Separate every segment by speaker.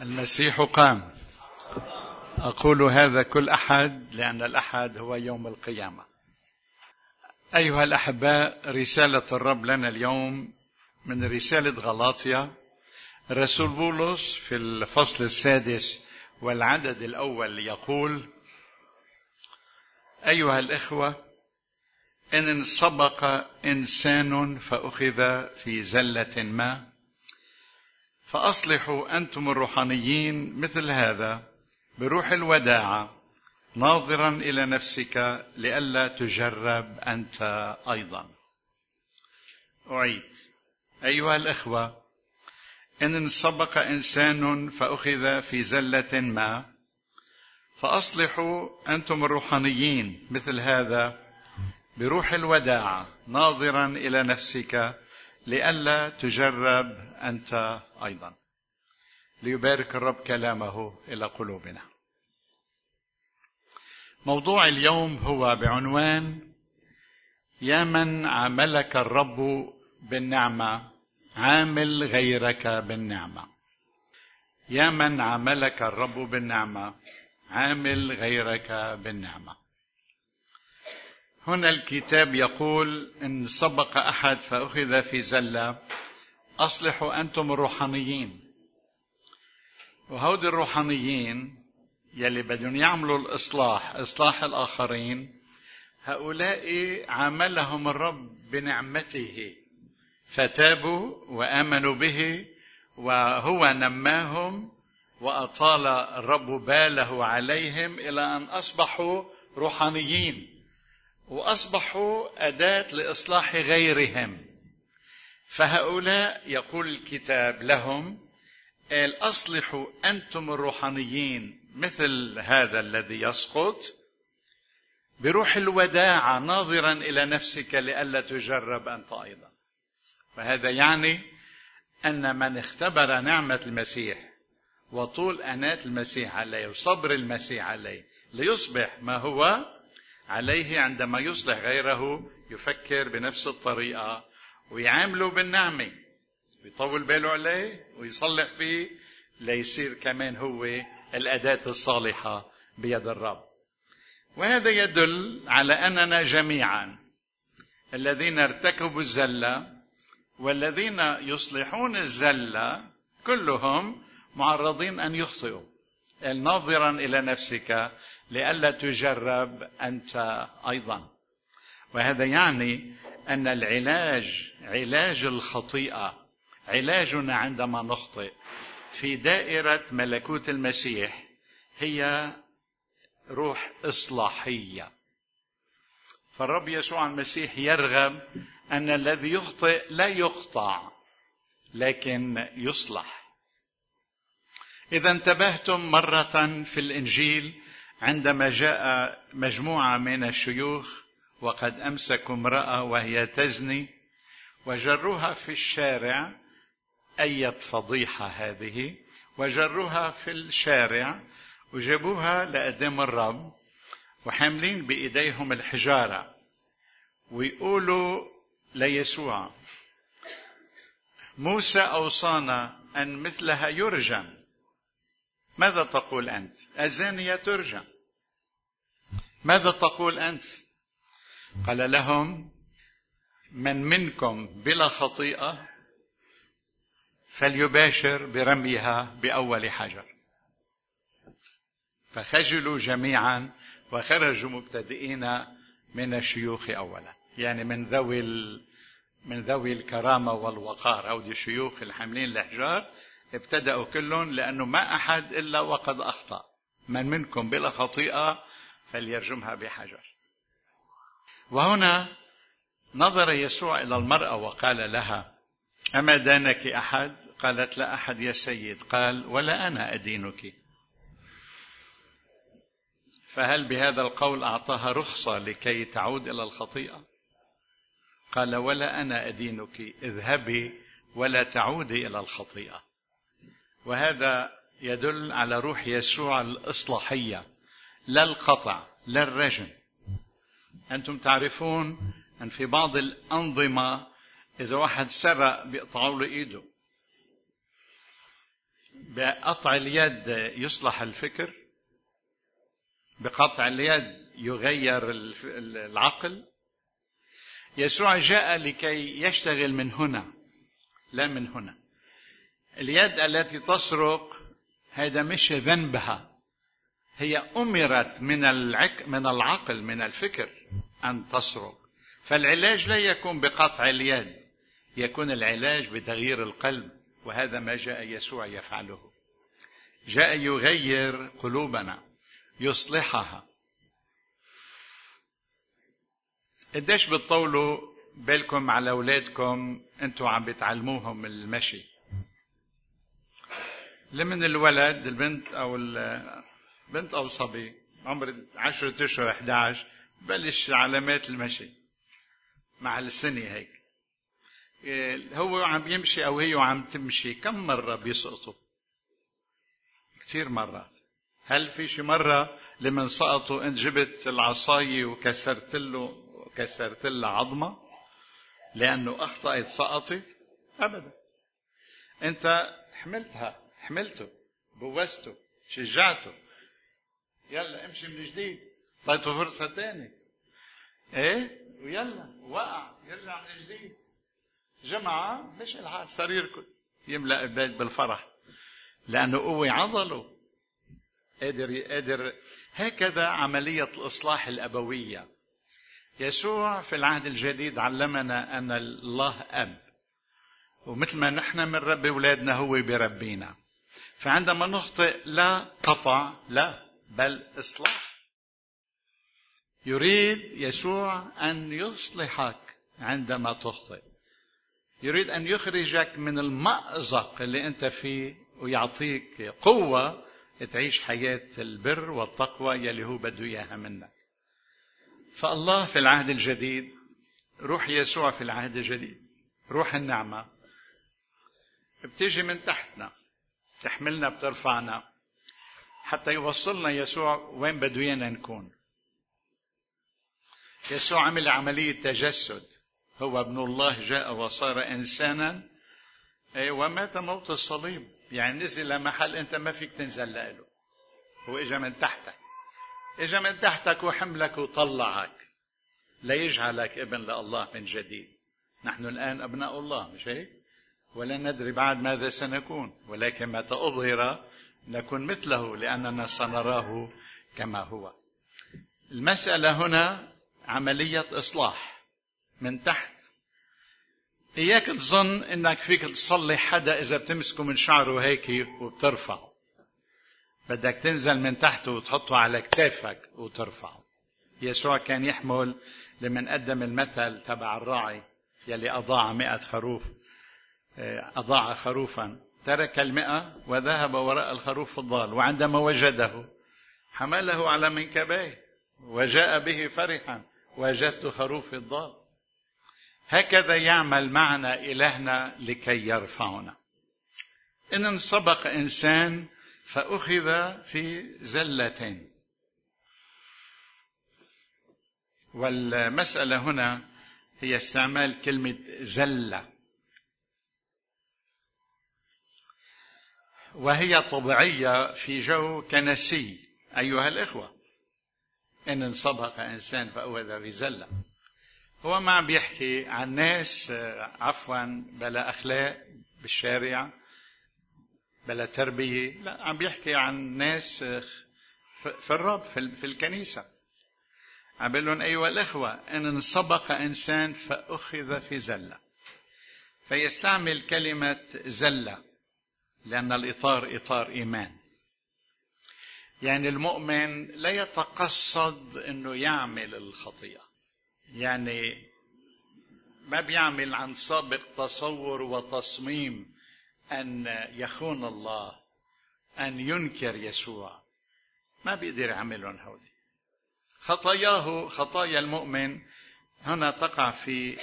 Speaker 1: المسيح قام. أقول هذا كل أحد لأن الأحد هو يوم القيامة. أيها الأحباء رسالة الرب لنا اليوم من رسالة غلاطيا رسول بولس في الفصل السادس والعدد الأول يقول أيها الإخوة إن سبق إنسان فأخذ في زلة ما فأصلحوا أنتم الروحانيين مثل هذا بروح الوداعه ناظرا إلى نفسك لئلا تجرب أنت أيضا. أعيد. أيها الأخوة إن سبق إنسان فأخذ في زلة ما فأصلحوا أنتم الروحانيين مثل هذا بروح الوداعه ناظرا إلى نفسك لئلا تجرب أنت أيضا. ليبارك الرب كلامه إلى قلوبنا. موضوع اليوم هو بعنوان يا من عاملك الرب بالنعمة عامل غيرك بالنعمة. يا من عاملك الرب بالنعمة عامل غيرك بالنعمة. هنا الكتاب يقول إن سبق أحد فأخذ في زلة أصلحوا أنتم الروحانيين. وهودي الروحانيين يلي بدهم يعملوا الإصلاح إصلاح الآخرين هؤلاء عاملهم الرب بنعمته. فتابوا وآمنوا به وهو نماهم وأطال الرب باله عليهم إلى أن أصبحوا روحانيين. وأصبحوا أداة لإصلاح غيرهم. فهؤلاء يقول الكتاب لهم أصلحوا أنتم الروحانيين مثل هذا الذي يسقط بروح الوداعة ناظرا إلى نفسك لئلا تجرب انت أيضا فهذا يعني أن من اختبر نعمة المسيح وطول اناه المسيح عليه وصبر المسيح عليه ليصبح ما هو عليه عندما يصلح غيره يفكر بنفس الطريقة ويعامله بالنعمة. ويطول باله عليه ويصلح فيه ليصير كمان هو الأداة الصالحة بيد الرب. وهذا يدل على أننا جميعا الذين ارتكبوا الزلة والذين يصلحون الزلة كلهم معرضين أن يخطئوا. ناظرا إلى نفسك لئلا تجرب أنت أيضا. وهذا يعني أن العلاج علاج الخطيئة. علاجنا عندما نخطئ في دائرة ملكوت المسيح هي روح إصلاحية. فالرب يسوع المسيح يرغب أن الذي يخطئ لا يقطع لكن يصلح. إذا انتبهتم مرة في الإنجيل عندما جاء مجموعة من الشيوخ وقد أمسكوا امرأة وهي تزني. وجروها في الشارع اية فضيحة هذه وجروها في الشارع وجابوها لقدام الرب وحاملين بإيديهم الحجارة ويقولوا ليسوع موسى أوصانا أن مثلها يرجم ماذا تقول أنت؟ الزانية ترجم ماذا تقول أنت؟ قال لهم من منكم بلا خطيئة فليباشر برميها بأول حجر. فخجلوا جميعا وخرجوا مبتدئين من الشيوخ أولا. يعني من ذوي من ذوي الكرامة والوقار أو الشيوخ الحاملين الأحجار ابتدأوا كلهم لأنه ما أحد إلا وقد أخطأ. من منكم بلا خطيئة فليرجمها بحجر. وهنا نظر يسوع إلى المرأة وقال لها أما دانك أحد؟ قالت لا أحد يا سيد. قال ولا أنا أدينك. فهل بهذا القول أعطاها رخصة لكي تعود إلى الخطيئة؟ قال ولا أنا أدينك. اذهبي ولا تعودي إلى الخطيئة. وهذا يدل على روح يسوع الإصلاحية. لا القطع لا الرجم. أنتم تعرفون أن في بعض الأنظمة إذا واحد سرق بيقطعوا له إيده. بقطع اليد يصلح الفكر. بقطع اليد يغير العقل. يسوع جاء لكي يشتغل من هنا لا من هنا. اليد التي تسرق هذا مش ذنبها. هي أمرت من من العقل من الفكر أن تسرق. فالعلاج لا يكون بقطع اليد يكون العلاج بتغيير القلب وهذا ما جاء يسوع يفعله. جاء يغير قلوبنا يصلحها. قديش بتطولوا بالكم على اولادكم أنتم عم بتعلموهم المشي. لمن الولد البنت أو البنت أو الصبي عمر 10 أشهر 11 بلش علامات المشي. مع السنة هيك. هو عم يمشي أو هي عم تمشي كم مرة بيسقطوا؟ كثير مرات. هل في شي مرة لمن سقطوا انت جبت العصاية وكسرت له كسرت لها عظمة؟ لأنه أخطأت سقطت؟ ابدا. أنت حملتها حملته بوسته شجعته. يلا امشي من جديد. اعطيته فرصة ثانية إيه؟ ويلا وقع يرجع من جديد جمعة مش الحال صار يركض يملأ البيت بالفرح لأنه قوي عضله. قادر قادر. هكذا عملية الإصلاح الأبوية. يسوع في العهد الجديد علمنا أن الله أب. ومثل ما نحن بنربي أولادنا هو بربينا فعندما نخطئ لا قطع لا بل إصلاح. يريد يسوع أن يصلحك عندما تخطئ. يريد أن يخرجك من المأزق اللي أنت فيه ويعطيك قوة تعيش حياة البر والتقوى يلي هو بده إياها منك. فالله في العهد الجديد روح يسوع في العهد الجديد روح النعمة. بتيجي من تحتنا تحملنا بترفعنا حتى يوصلنا يسوع وين بده إيانا نكون. يسوع عمل عملية تجسد. هو ابن الله جاء وصار إنسانا. ومات موت الصليب. يعني نزل لمحل أنت ما فيك تنزل له هو إجا من تحتك. إجا من تحتك وحملك وطلعك. ليجعلك ابن لله من جديد. نحن الآن أبناء الله مش هيك؟ ولا ندري بعد ماذا سنكون. ولكن متى أظهر نكون مثله لأننا سنراه كما هو. المسألة هنا عملية إصلاح من تحت. إياك تظن إنك فيك تصلح حدا إذا بتمسكه من شعره هيك وبترفعه. بدك تنزل من تحت وتحطه على كتافك وترفعه. يسوع كان يحمل لمن قدم المثل تبع الراعي يلي أضاع مئة خروف أضاع خروفا. ترك المئة وذهب وراء الخروف الضال وعندما وجده حمله على منكبيه وجاء به فرحا. وجدت خروف الضال هكذا يعمل معنا إلهنا لكي يرفعنا. إن سبق إنسان فأخذ في زلتين. والمسألة هنا هي استعمال كلمة زلة. وهي طبيعية في جو كنسي أيها الإخوة. إن انسبق إنسان فأخذ في زلة هو ما عم بيحكي عن ناس عفوا بلا أخلاق بالشارع بلا تربية لا عم بيحكي عن ناس في الرب في الكنيسة. عم بيقول لهم أيها الإخوة إن سبق إنسان فأخذ في زلة. فيستعمل كلمة زلة لأن الإطار إطار إيمان. يعني المؤمن لا يتقصد أنه يعمل الخطيئة. يعني ما بيعمل عن سابق تصور وتصميم أن يخون الله أن ينكر يسوع. ما بيقدر يعملهم هودي. خطاياه خطايا المؤمن هنا تقع في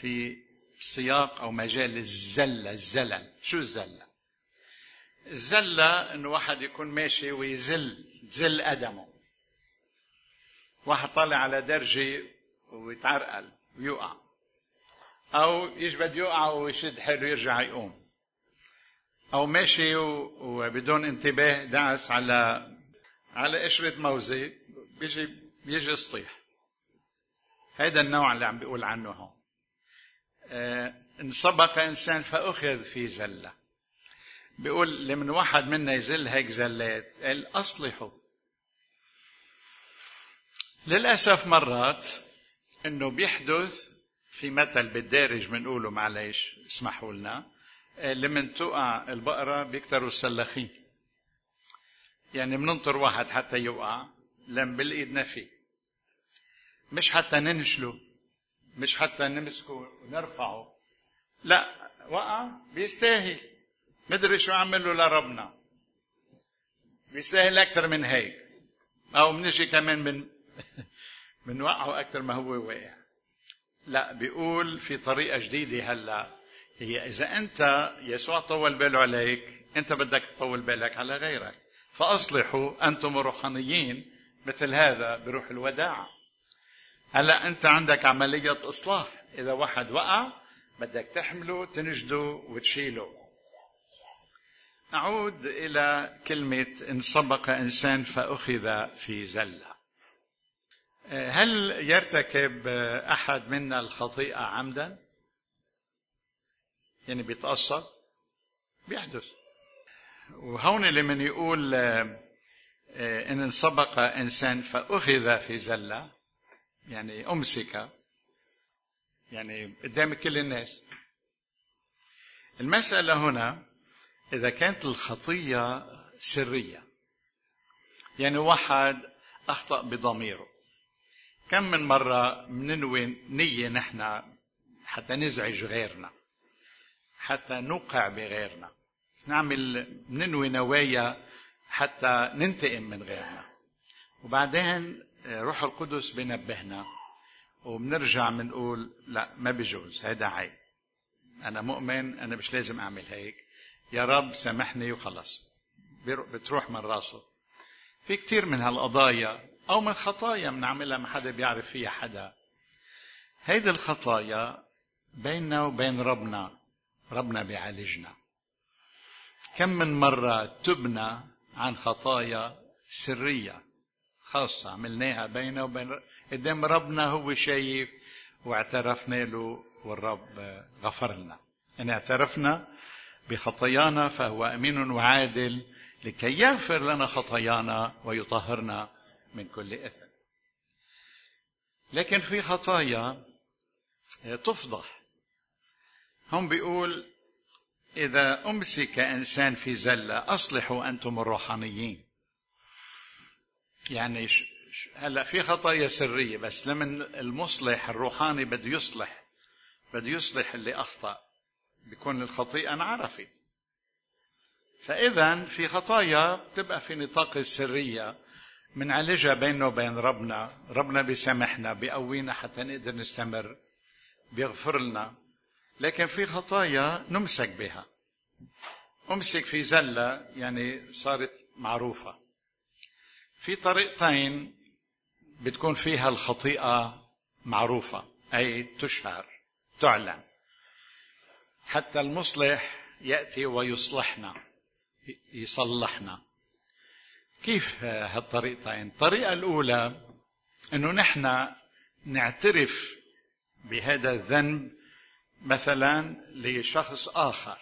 Speaker 1: في سياق أو مجال الزلة الزلل. شو الزلة الزلة إنه واحد يكون ماشي ويزل تزل قدمه واحد طالع على درجة ويتعرقل ويقع. أو يجبد يقع ويشد حاله يرجع يقوم. أو ماشي وبدون انتباه دعس على على قشرة موزة بيجي بيجي يسطيح هذا النوع اللي عم بيقول عنه هون. آه سبق إنسان فأخذ في زلة. بيقول لمن واحد منا يزل هيك زلات قال أصلحوا. للأسف مرات إنه بيحدث في مثل بالدارج بنقوله معلش اسمحوا لنا. لمن تقع البقرة بيكتروا السلاخين. يعني بننطر واحد حتى يوقع لم بالإيد نفي. مش حتى ننشله مش حتى نمسكه ونرفعه. لا وقع بيستاهل. مدري شو عمل له لربنا. بيستاهل أكثر من هيك. أو بنجي كمان من بنوقعه أكثر ما هو واقع. لا بيقول في طريقة جديدة هلا. هي إذا أنت يسوع طول باله عليك أنت بدك تطول بالك على غيرك. فأصلحوا أنتم الروحانيين مثل هذا بروح الوداع. هلا أنت عندك عملية إصلاح. إذا واحد وقع بدك تحمله تنجده وتشيله. نعود إلى كلمة إن سبق إنسان فأخذ في زلة. هل يرتكب أحد منا الخطيئة عمدا؟ يعني بيتأثر؟ بيحدث. وهون لمن يقول إن سبق إنسان فأخذ في زلة يعني أمسك يعني قدام كل الناس. المسألة هنا إذا كانت الخطية سرية. يعني واحد أخطأ بضميره. كم من مرة بننوي نية نحن حتى نزعج غيرنا حتى نوقع بغيرنا. نعمل ننوي نوايا حتى ننتقم من غيرنا. وبعدين روح القدس بنبهنا وبنرجع بنقول لا ما بيجوز هذا عيب. أنا مؤمن أنا مش لازم أعمل هيك. يا رب سامحني وخلص بتروح من راسه. في كتير من هالقضايا أو من خطايا بنعملها ما حدا بيعرف فيها حدا. هيدي الخطايا بيننا وبين ربنا ربنا بيعالجنا. كم من مرة تبنى عن خطايا سرية خاصة عملناها بيننا وبين قدام ربنا هو شايف واعترفنا له والرب غفر لنا. إن اعترفنا بخطايانا فهو أمين وعادل لكي يغفر لنا خطايانا ويطهرنا من كل إثم. لكن في خطايا تفضح. هم بيقول إذا أمسك إنسان في زلة أصلحوا أنتم الروحانيين. يعني هلا في خطايا سرية بس لمن المصلح الروحاني بده يصلح بده يصلح اللي أخطأ. بيكون الخطيئة انعرفت فإذا في خطايا بتبقى في نطاق السرية منعالجها بينه وبين ربنا. ربنا بيسامحنا بيقوينا حتى نقدر نستمر بيغفر لنا. لكن في خطايا نمسك بها. أمسك في زلة يعني صارت معروفة. في طريقتين بتكون فيها الخطيئة معروفة أي تشهر تعلن. حتى المصلح يأتي ويصلحنا يصلحنا. كيف هالطريقتين الطريقة الأولى إنه نحن نعترف بهذا الذنب مثلا لشخص آخر.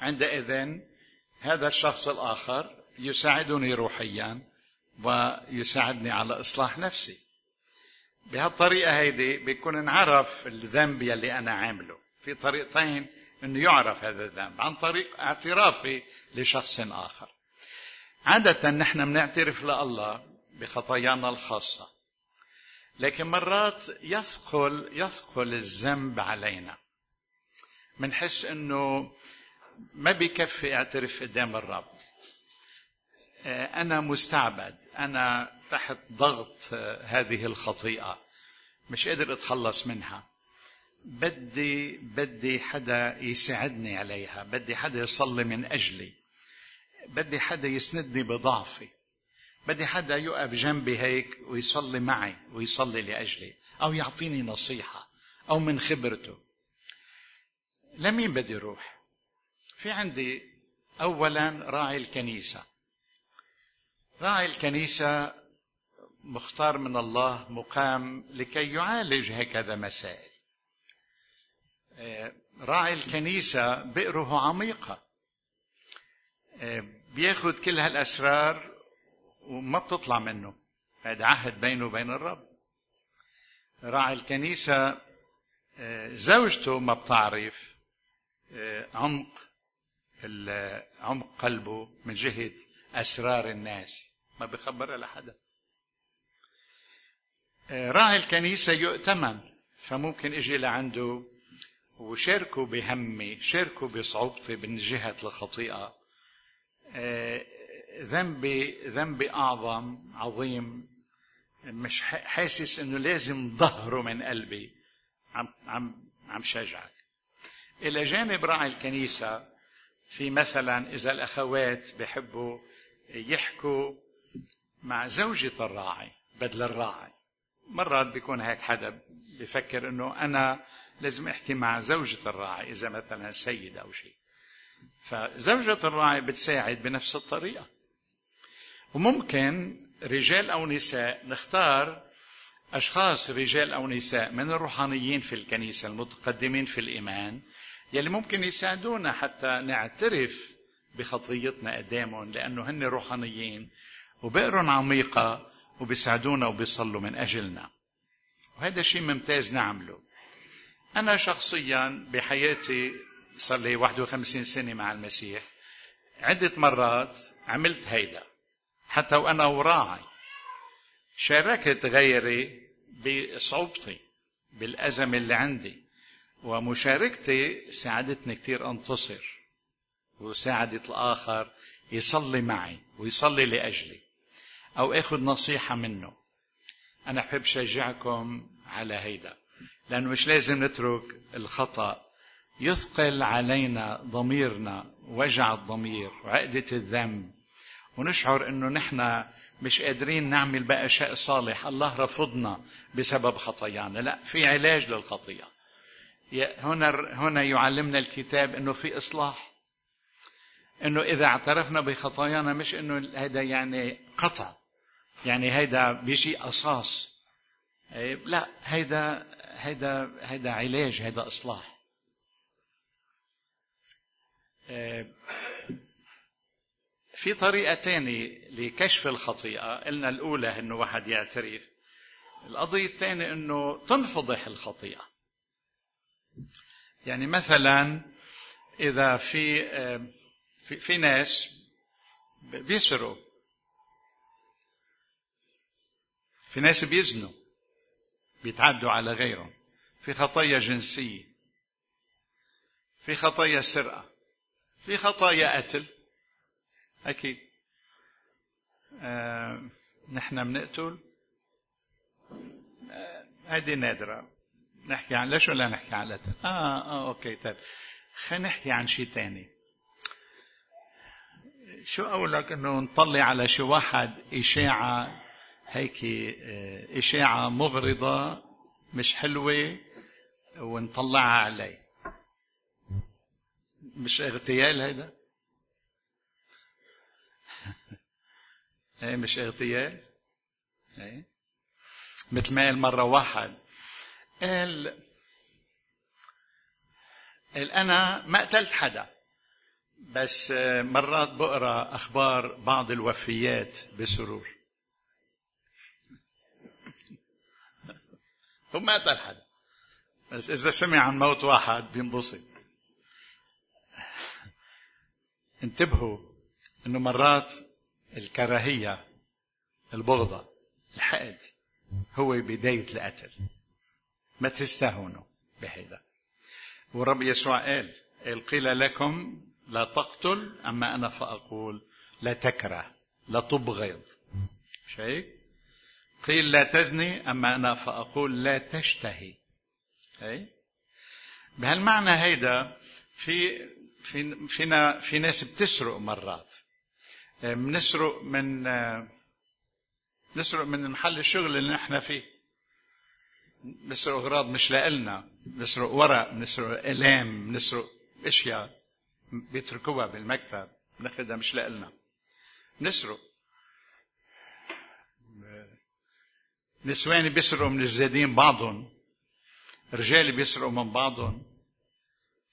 Speaker 1: عندئذ هذا الشخص الآخر يساعدني روحيا ويساعدني على إصلاح نفسي. بهالطريقة هيدي بيكون انعرف الذنب يلي أنا عامله. في طريقتين أنه يعرف هذا الذنب عن طريق اعترافي لشخص آخر. عادة نحن بنعترف لله بخطايانا الخاصة لكن مرات يثقل يثقل الذنب علينا. منحس إنه ما بيكفي اعترف قدام الرب. أنا مستعبد أنا تحت ضغط هذه الخطيئة مش قادر أتخلص منها. بدي بدي حدا يساعدني عليها بدي حدا يصلي من أجلي بدي حدا يسندني بضعفي بدي حدا يقف جنبي هيك ويصلي معي ويصلي لأجلي أو يعطيني نصيحة أو من خبرته. لمين بدي أروح في عندي اولا راعي الكنيسة. راعي الكنيسة مختار من الله مقام لكي يعالج هكذا مسائل. راعي الكنيسة بئره عميقة. آه، بياخد كل هالأسرار وما بتطلع منه. هذا عهد بينه وبين الرب. راعي الكنيسة آه، زوجته ما بتعرف. عمق عمق قلبه من جهة أسرار الناس. ما بخبرها لحدا. راعي الكنيسة يؤتمن فممكن إجي لعنده. وشاركوا بهمي شاركوا بصعوبتي من جهة الخطيئة. آه، ذنبي ذنبي أعظم عظيم. مش حاسس إنه لازم ظهره من قلبي. عم عم عم شجعك. إلى جانب راعي الكنيسة في مثلا إذا الأخوات بحبوا يحكوا مع زوجة الراعي بدل الراعي. مرات بيكون هيك حدا بفكر إنه أنا لازم احكي مع زوجة الراعي إذا مثلا سيد أو شيء. فزوجة الراعي بتساعد بنفس الطريقة. وممكن رجال أو نساء نختار أشخاص رجال أو نساء من الروحانيين في الكنيسة المتقدمين في الإيمان يلي ممكن يساعدونا حتى نعترف بخطيتنا قدامهم لأنه هن روحانيين وبئرهم عميقة وبيساعدونا وبيصلوا من أجلنا. وهذا شيء ممتاز نعمله. أنا شخصيا بحياتي صار لي 51 سنة مع المسيح. عدة مرات عملت هيدا حتى وأنا وراعي شاركت غيري بصعوبتي بالأزمة اللي عندي. ومشاركتي ساعدتني كثير أنتصر وساعدت الآخر يصلي معي ويصلي لأجلي أو أخذ نصيحة منه. أنا أحب شجعكم على هيدا. لأنه مش لازم نترك الخطأ. يثقل علينا ضميرنا وجع الضمير وعقدة الذنب. ونشعر إنه نحن مش قادرين نعمل بقى شيء صالح. الله رفضنا بسبب خطايانا. لا في علاج للخطيئة. هنا هنا يعلمنا الكتاب إنه في إصلاح. إنه إذا اعترفنا بخطايانا مش إنه هذا يعني قطع. يعني هيدا بيجي قصاص لا هيدا هيدا هيدا علاج هيدا إصلاح. في طريقة تانية لكشف الخطيئة. قلنا الأولى إنه واحد يعترف. القضية الثانية إنه تنفضح الخطيئة. يعني مثلا إذا في في, في ناس بيسرقوا. في ناس بيزنوا. بيتعدوا على غيرهم. في خطايا جنسية. في خطايا سرقة. في خطايا قتل. أكيد. آه نحن بنقتل. آه هذه نادرة. نحكي عن ليش ولا نحكي عن قتل آه, آه أوكي طيب. خلينا نحكي عن شيء ثاني شو أقول لك؟ إنه نطلع على شي واحد إشاعة هيك آه، إشاعة مغرضة مش حلوة ونطلعها عليه مش اغتيال هيدا؟ إيه مش اغتيال؟ إيه. مثل ما قال مرة واحد قال قال أنا ما قتلت حدا بس آه، مرات بقرأ أخبار بعض الوفيات بسرور. ما قتل حدا بس إذا سمع عن موت واحد بينبسط. انتبهوا إنه مرات الكراهية البغضة الحقد هو بداية القتل. ما تستهونوا بهذا. والرب يسوع قال قال قيل لكم لا تقتل أما أنا فأقول لا تكره لا تبغض. شايف؟ قيل لا تزني أما أنا فأقول لا تشتهي. أي؟ بهالمعنى هيدا في في فينا في ناس بتسرق مرات. بنسرق من نسرق من محل الشغل اللي نحن فيه. نسرق أغراض مش لنا نسرق ورق نسرق اقلام نسرق أشياء بيتركوها بالمكتب. ناخذها مش لنا نسرق. نسوان بيسرقوا من الجدادين بعضهم رجال بيسرقوا من بعضهم.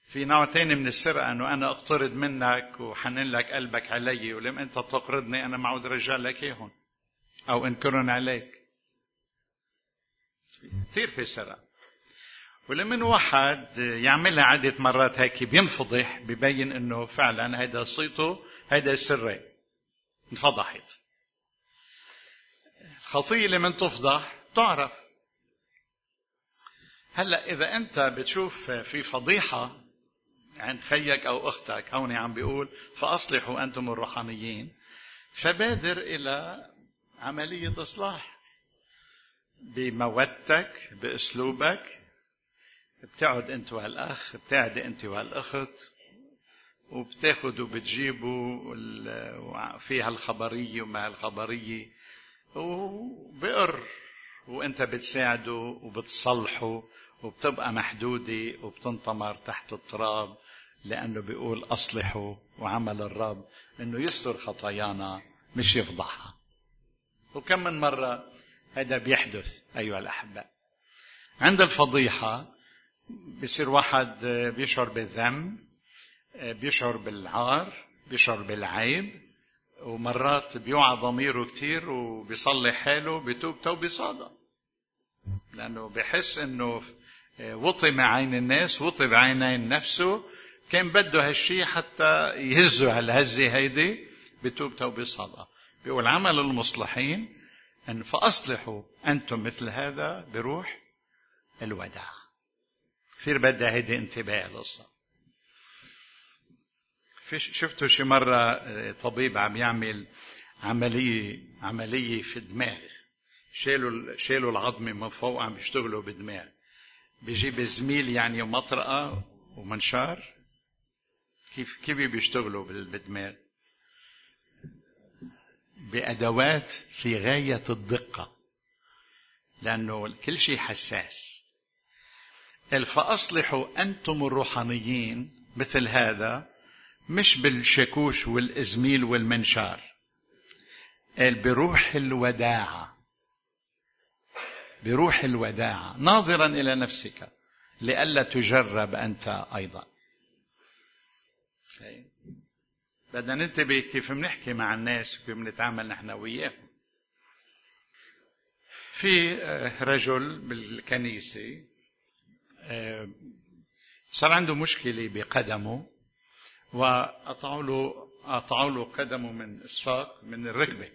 Speaker 1: في نوع تاني من السرقة أنه أنا أقترض منك وحنن لك قلبك علي ولم أنت تقرضني أنا معود رجال لك إياهم. أو انكرن عليك. كثير في سرقة. ولمن واحد يعملها عدة مرات هيك بينفضح ببين إنه فعلا هيدا صيته هيدا سري. انفضحت. الخطية لمن تفضح تعرف. هلأ إذا أنت بتشوف في فضيحة عند خيك أو أختك هون عم بيقول فأصلحوا أنتم الروحانيين فبادر إلى عملية إصلاح. بمودتك بأسلوبك بتقعد أنت وهالاخ بتقعدي أنت وهالاخت وبتاخدوا وبتجيبوا في هالخبرية وما هالخبرية. وبقر وأنت بتساعده وبتصلحه وبتبقى محدودة وبتنطمر تحت التراب لأنه بيقول اصلحوا وعمل الرب إنه يستر خطايانا مش يفضحها. وكم من مرة هذا بيحدث أيها الاحباء عند الفضيحة بصير واحد بيشعر بالذنب بيشعر بالعار بيشعر بالعيب ومرات بيوعى ضميره كتير وبيصلي حاله بتوب توبة صادقة لأنه بحس إنه وطي مع عين الناس وطي بعينين نفسه. كان بده هالشي حتى يهزه هالهزة هيدي بتوب توبة صادقة بيقول عمل المصلحين أن فأصلحوا أنتم مثل هذا بروح الوداع. كثير بدها هيدي انتباه القصة شفتوا شي مرة طبيب عم يعمل عملية عملية في الدماغ. شالوا شالوا العظمة من فوق عم بيشتغلوا بالدماغ. بيجيب الزميل يعني مطرقة ومنشار. كيف كيف بيشتغلوا بالدماغ؟ بأدوات في غاية الدقة. لأنه كل شيء حساس. فأصلحوا أنتم الروحانيين مثل هذا. مش بالشاكوش والإزميل والمنشار. قال بروح الوداعة. بروح الوداعة. ناظرا إلى نفسك لئلا تجرب أنت أيضا. بدنا ننتبه كيف بنحكي مع الناس وكيف بنتعامل نحن وياهم. في رجل بالكنيسة صار عنده مشكلة بقدمه. وقطعوا له قطعوا له قدمه من الساق من الركبة.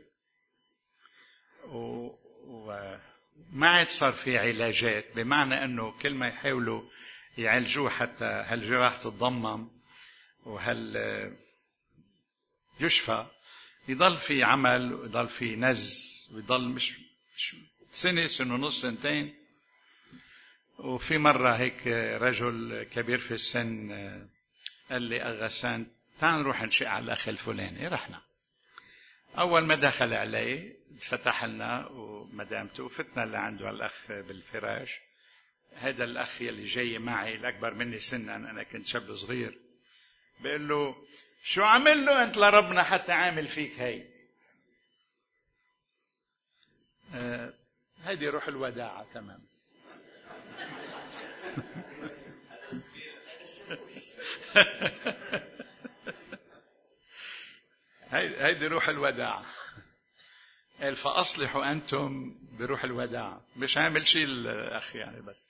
Speaker 1: وما عاد صار في علاجات بمعنى إنه كل ما يحاولوا يعالجوه حتى هالجراح تتضمم وهل يشفى يضل في عمل ويضل في نز ويضل مش, مش سنة سنة ونص سنتين. وفي مرة هيك رجل كبير في السن قال لي أغسان تعال نروح نشق على الأخ الفلاني. رحنا. أول ما دخل علي فتح لنا ومدامته وفتنا اللي عنده الأخ بالفراش. هذا الأخ يلي جاي معي الأكبر مني سنا أنا كنت شاب صغير. بقول له شو عمل له أنت لربنا حتى عامل فيك هي آه هذه روح الوداعة تمام. هيدي روح الوداع. قال فأصلحوا أنتم بروح الوداع. مش عامل شيء الأخ يعني بس.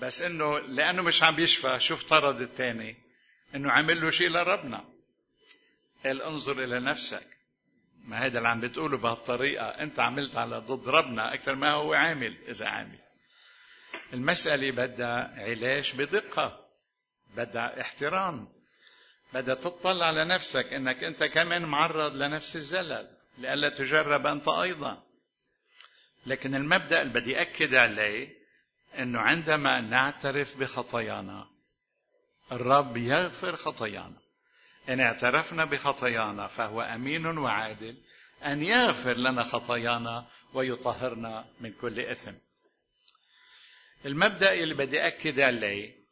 Speaker 1: بس إنه لأنه مش عم بيشفى شوف طرد الثاني إنه عامل له شيء لربنا. قال انظر إلى نفسك. ما هذا اللي عم بتقوله بهالطريقة. أنت عملت على ضد ربنا أكثر ما هو عامل إذا عامل. المسألة بدها علاج بدقة. بدها احترام. بدها تطلع على نفسك إنك أنت كمان معرض لنفس الزلل لئلا تجرب أنت أيضا. لكن المبدأ اللي بدي أكد عليه إنه عندما نعترف بخطايانا الرب يغفر خطايانا. إن اعترفنا بخطايانا فهو أمين وعادل أن يغفر لنا خطايانا ويطهرنا من كل إثم. المبدأ اللي بدي أكد عليه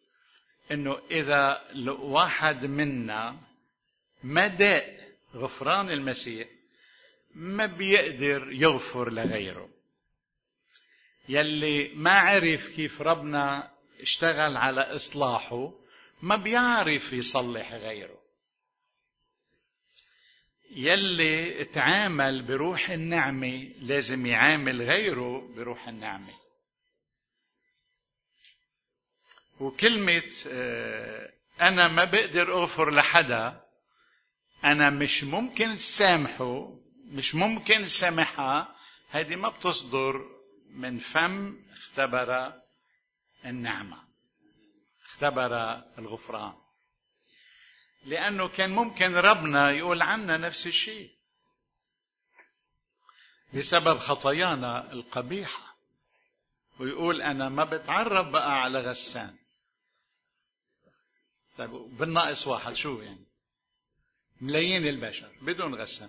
Speaker 1: إنه إذا واحد منا ما داق غفران المسيح ما بيقدر يغفر لغيره. يلي ما عرف كيف ربنا اشتغل على إصلاحه ما بيعرف يصلح غيره. يلي تعامل بروح النعمة لازم يعامل غيره بروح النعمة. وكلمة آه، أنا ما بقدر أغفر لحدا أنا مش ممكن سامحه مش ممكن سامحها هذه ما بتصدر من فم اختبر النعمة اختبر الغفران. لأنه كان ممكن ربنا يقول عنا نفس الشيء. بسبب خطايانا القبيحة. ويقول أنا ما بتعرف بقى على غسان. طيب بالناقص واحد شو يعني؟ ملايين البشر بدون غسان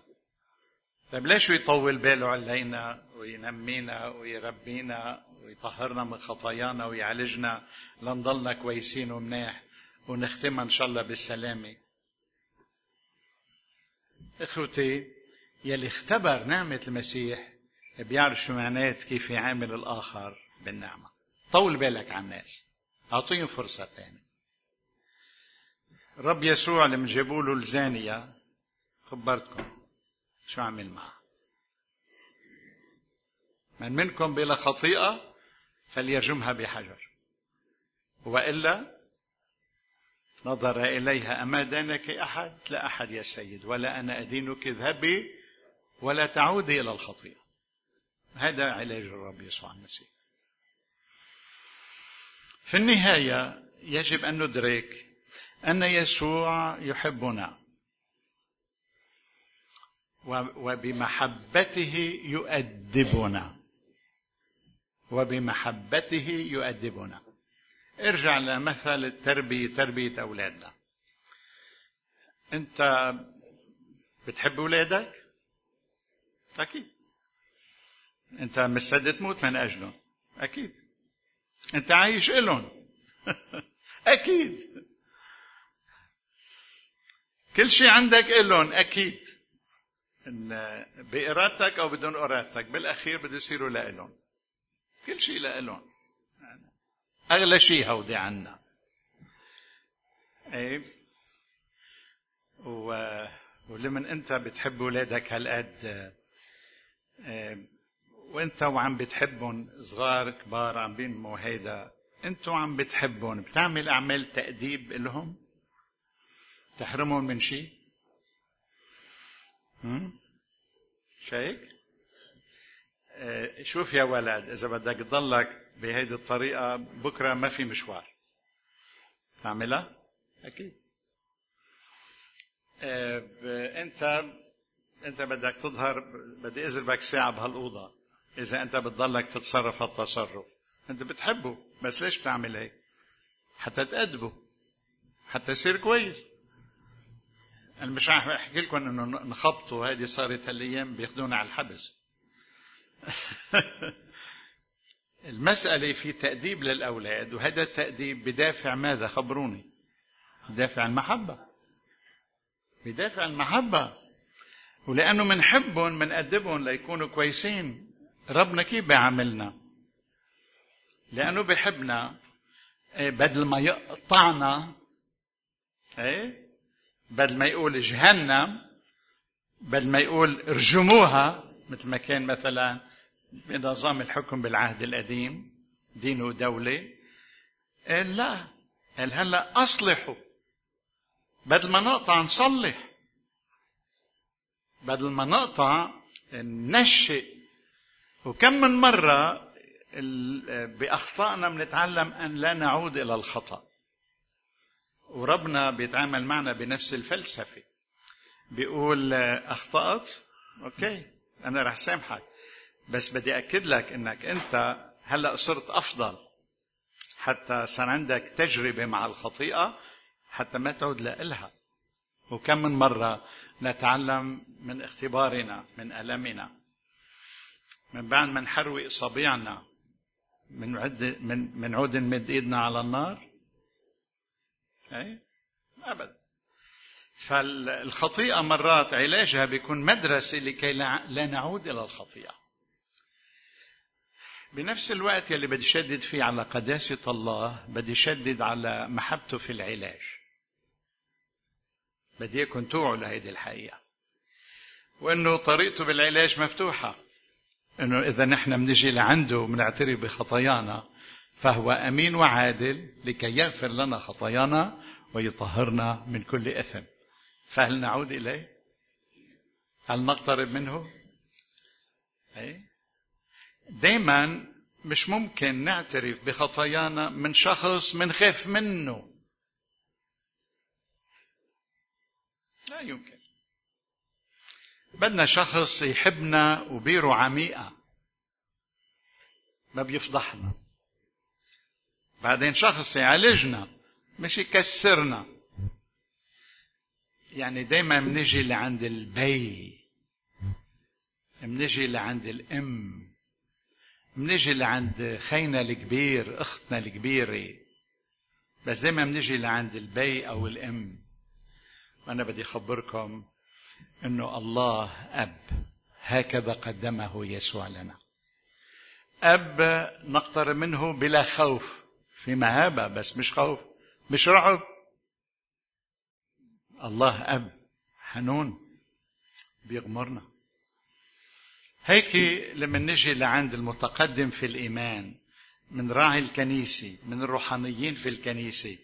Speaker 1: طيب ليش يطول باله علينا وينمينا ويربينا ويطهرنا من خطايانا ويعالجنا لنضلنا كويسين ومناح ونختمها إن شاء الله بالسلامة؟ إخوتي يلي اختبر نعمة المسيح بيعرف شو معنات كيف يعامل الآخر بالنعمة. طول بالك على الناس. أعطيهم فرصة ثانية. رب يسوع لما جابوا له الزانيه خبرتكم. شو عمل معها من منكم بلا خطيئة فليرجمها بحجر. وإلا نظر إليها أما دانك أحد؟ لا أحد يا سيد ولا أنا أدينك اذهبي ولا تعودي إلى الخطيئة. هذا علاج الرب يسوع المسيح. في النهاية يجب أن ندرك أن يسوع يحبنا. وبمحبته يؤدبنا. وبمحبته يؤدبنا. ارجع لمثل التربية تربية أولادنا. أنت بتحب أولادك؟ أكيد. أنت مستعد تموت من أجلهم؟ أكيد. أنت عايش إلهم؟ أكيد. كل شيء عندك إلهم أكيد. إن بإرادتك أو بدون إرادتك بالأخير بده يصيروا لإلهم. كل شيء لإلهم. أغلى شيء هودي عنا. أي و... ولمن أنت بتحب أولادك هالقد وأنت وعم بتحبهم صغار كبار عم بينموا هيدا أنت وعم بتحبهم بتعمل أعمال تأديب لهم تحرمهم من شيء؟ شايف شوف يا ولد إذا بدك تضلك بهيدي الطريقة بكرة ما في مشوار. تعملها؟ أكيد. أنت أنت بدك تظهر بدي أزربك ساعة بهالأوضة. إذا أنت بتضلك تتصرف هالتصرف. أنت بتحبه بس ليش بتعمل هيك؟ حتى تأدبه. حتى يصير كويس. أنا مش عم أحكي لكم إنه نخبطوا هذه صارت هالأيام بياخذونا على الحبس. المسألة في تأديب للأولاد وهذا التأديب بدافع ماذا؟ خبروني. بدافع المحبة بدافع المحبة ولأنه منحبهم منأدبهم ليكونوا كويسين. ربنا كيف بيعاملنا؟ لأنه بحبنا. بدل ما يقطعنا. إيه؟ بدل ما يقول جهنم بدل ما يقول ارجموها مثل ما كان مثلا بنظام الحكم بالعهد القديم دين ودولة. قال لا. قال هلأ أصلحوا. بدل ما نقطع نصلح. بدل ما نقطع ننشئ. وكم من مرة بأخطائنا بنتعلم أن لا نعود إلى الخطأ. وربنا بيتعامل معنا بنفس الفلسفة. بيقول أخطأت؟ أوكي أنا رح سامحك بس بدي أكد لك أنك أنت هلأ صرت أفضل. حتى صار عندك تجربة مع الخطيئة حتى ما تعود لإلها. وكم من مرة نتعلم من اختبارنا من ألمنا من بعد ما نحروق صبيعنا من عد من من عود نمد إيدنا على النار اي ابدا فالخطيئة مرات علاجها بيكون مدرسة لكي لا نعود إلى الخطيئة. بنفس الوقت يلي بدي شدد فيه على قداسة الله بدي شدد على محبته في العلاج. بدي إياكم توعوا لهيدي الحقيقة. وإنه طريقته بالعلاج مفتوحة. إنه إذا نحن بنجي لعنده وبنعترف بخطايانا فهو أمين وعادل لكي يغفر لنا خطايانا ويطهرنا من كل إثم. فهل نعود إليه؟ هل نقترب منه؟ أي؟ دايما مش ممكن نعترف بخطايانا من شخص منخاف منه. لا يمكن. بدنا شخص يحبنا وبيره عميقة. ما بيفضحنا. بعدين شخص يعالجنا مش يكسرنا. يعني دايما بنجي لعند البي بنجي لعند الأم بنجي لعند خينا الكبير أختنا الكبيرة بس دايما بنجي لعند البي أو الأم. وأنا بدي أخبركم إنه الله أب هكذا قدمه يسوع لنا. أب نقترب منه بلا خوف. في مهابة بس مش خوف مش رعب. الله أب حنون بيغمرنا. هيك لما نجي لعند المتقدم في الإيمان من راعي الكنيسه من الروحانيين في الكنيسه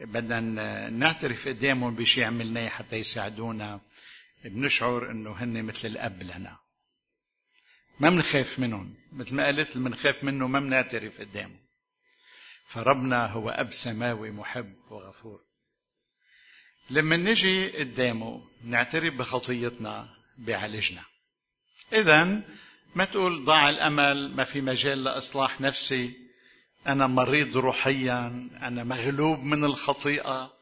Speaker 1: بدنا نعترف قدامهم بشيء عملناه حتى يساعدونا بنشعر إنه هن مثل الأب لنا. ما بنخاف منهم مثل ما قلت بنخاف منه ما بنعترف قدامه. فربنا هو أب سماوي محب وغفور. لما نجي قدامه نعترف بخطيتنا بيعالجنا اذا ما تقول ضاع الأمل ما في مجال لإصلاح نفسي. أنا مريض روحيا أنا مغلوب من الخطيئة.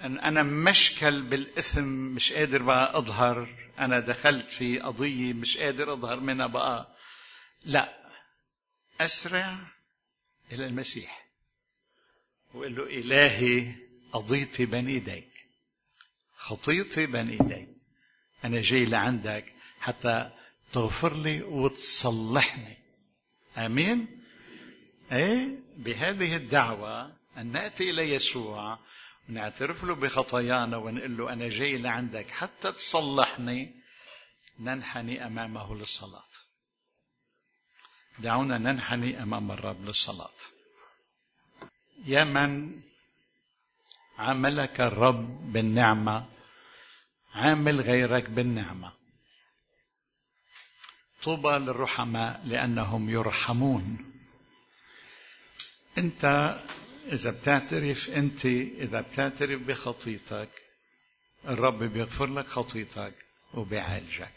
Speaker 1: أنا مشكل بالإثم مش قادر بقى أظهر. أنا دخلت في قضية مش قادر أظهر منها بقى. لا. أسرع إلى المسيح. وقال له إلهي قضيتي بين إيديك. خطيتي بين إيديك. أنا جاي لعندك حتى تغفر لي وتصلحني. آمين؟ إيه؟ بهذه الدعوة أن نأتي إلى يسوع ونعترف له بخطايانا ونقول له أنا جاي لعندك حتى تصلحني. ننحني أمامه للصلاة. دعونا ننحني أمام الرب للصلاة. يا من عاملك الرب بالنعمة عامل غيرك بالنعمة. طوبى للرحماء لأنهم يرحمون. أنت إذا بتعترف أنت إذا بتعترف بخطيتك الرب بيغفر لك خطيتك وبيعالجك.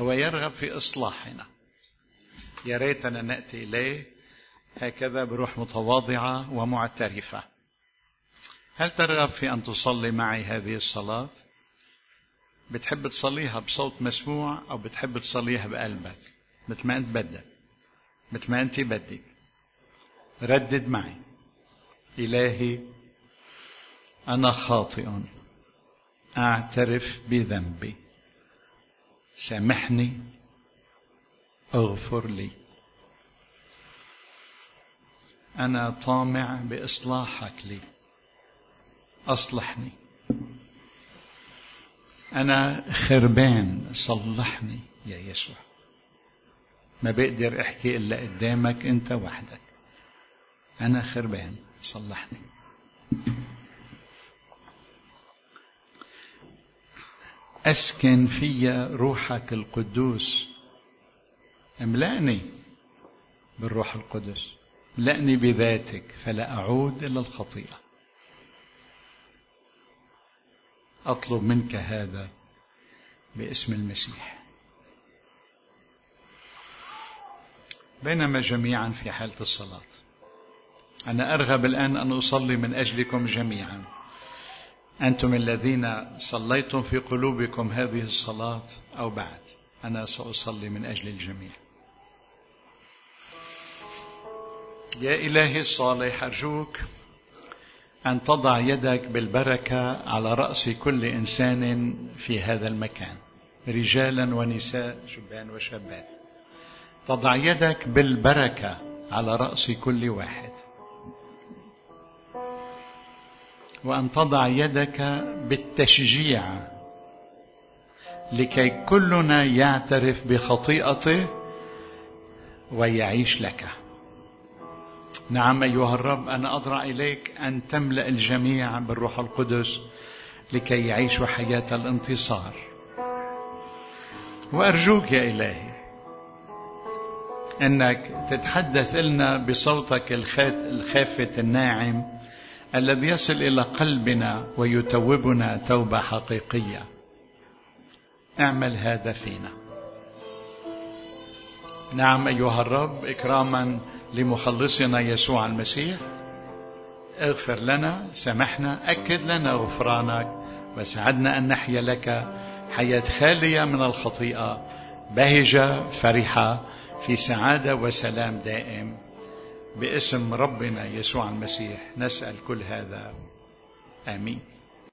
Speaker 1: هو يرغب في إصلاحنا. يا ريتنا نأتي إليه. هكذا بروح متواضعة ومعترفة. هل ترغب في أن تصلي معي هذه الصلاة؟ بتحب تصليها بصوت مسموع أو بتحب تصليها بقلبك؟ مثل ما انت بدك مثل ما انت بدك ردد معي. إلهي أنا خاطئ. أعترف بذنبي. سامحني. اغفر لي. أنا طامع بإصلاحك لي. أصلحني. أنا خربان صلحني يا يسوع. ما بقدر احكي إلا قدامك أنت وحدك. أنا خربان صلحني. أسكن في روحك القدوس. املأني بالروح القدس. املأني بذاتك فلا أعود إلى الخطيئة. أطلب منك هذا باسم المسيح. بينما جميعا في حالة الصلاة أنا أرغب الآن أن أصلي من أجلكم جميعا. أنتم الذين صليتم في قلوبكم هذه الصلاة أو بعد أنا سأصلي من أجل الجميع. يا إلهي الصالح أرجوك أن تضع يدك بالبركة على رأس كل إنسان في هذا المكان رجالا ونساء شبان وشابات. تضع يدك بالبركة على رأس كل واحد. وأن تضع يدك بالتشجيع لكي كلنا يعترف بخطيئته ويعيش لك. نعم أيها الرب أنا اضرع إليك أن تملأ الجميع بالروح القدس لكي يعيشوا حياة الانتصار. وأرجوك يا إلهي أنك تتحدث لنا بصوتك الخافت الناعم الذي يصل إلى قلبنا ويتوبنا توبة حقيقية. اعمل هذا فينا. نعم أيها الرب إكراما لمخلصنا يسوع المسيح. اغفر لنا سامحنا أكد لنا غفرانك. وساعدنا أن نحيا لك حياة خالية من الخطيئة بهجة فرحة في سعادة وسلام دائم. باسم ربنا يسوع المسيح نسأل كل هذا. آمين.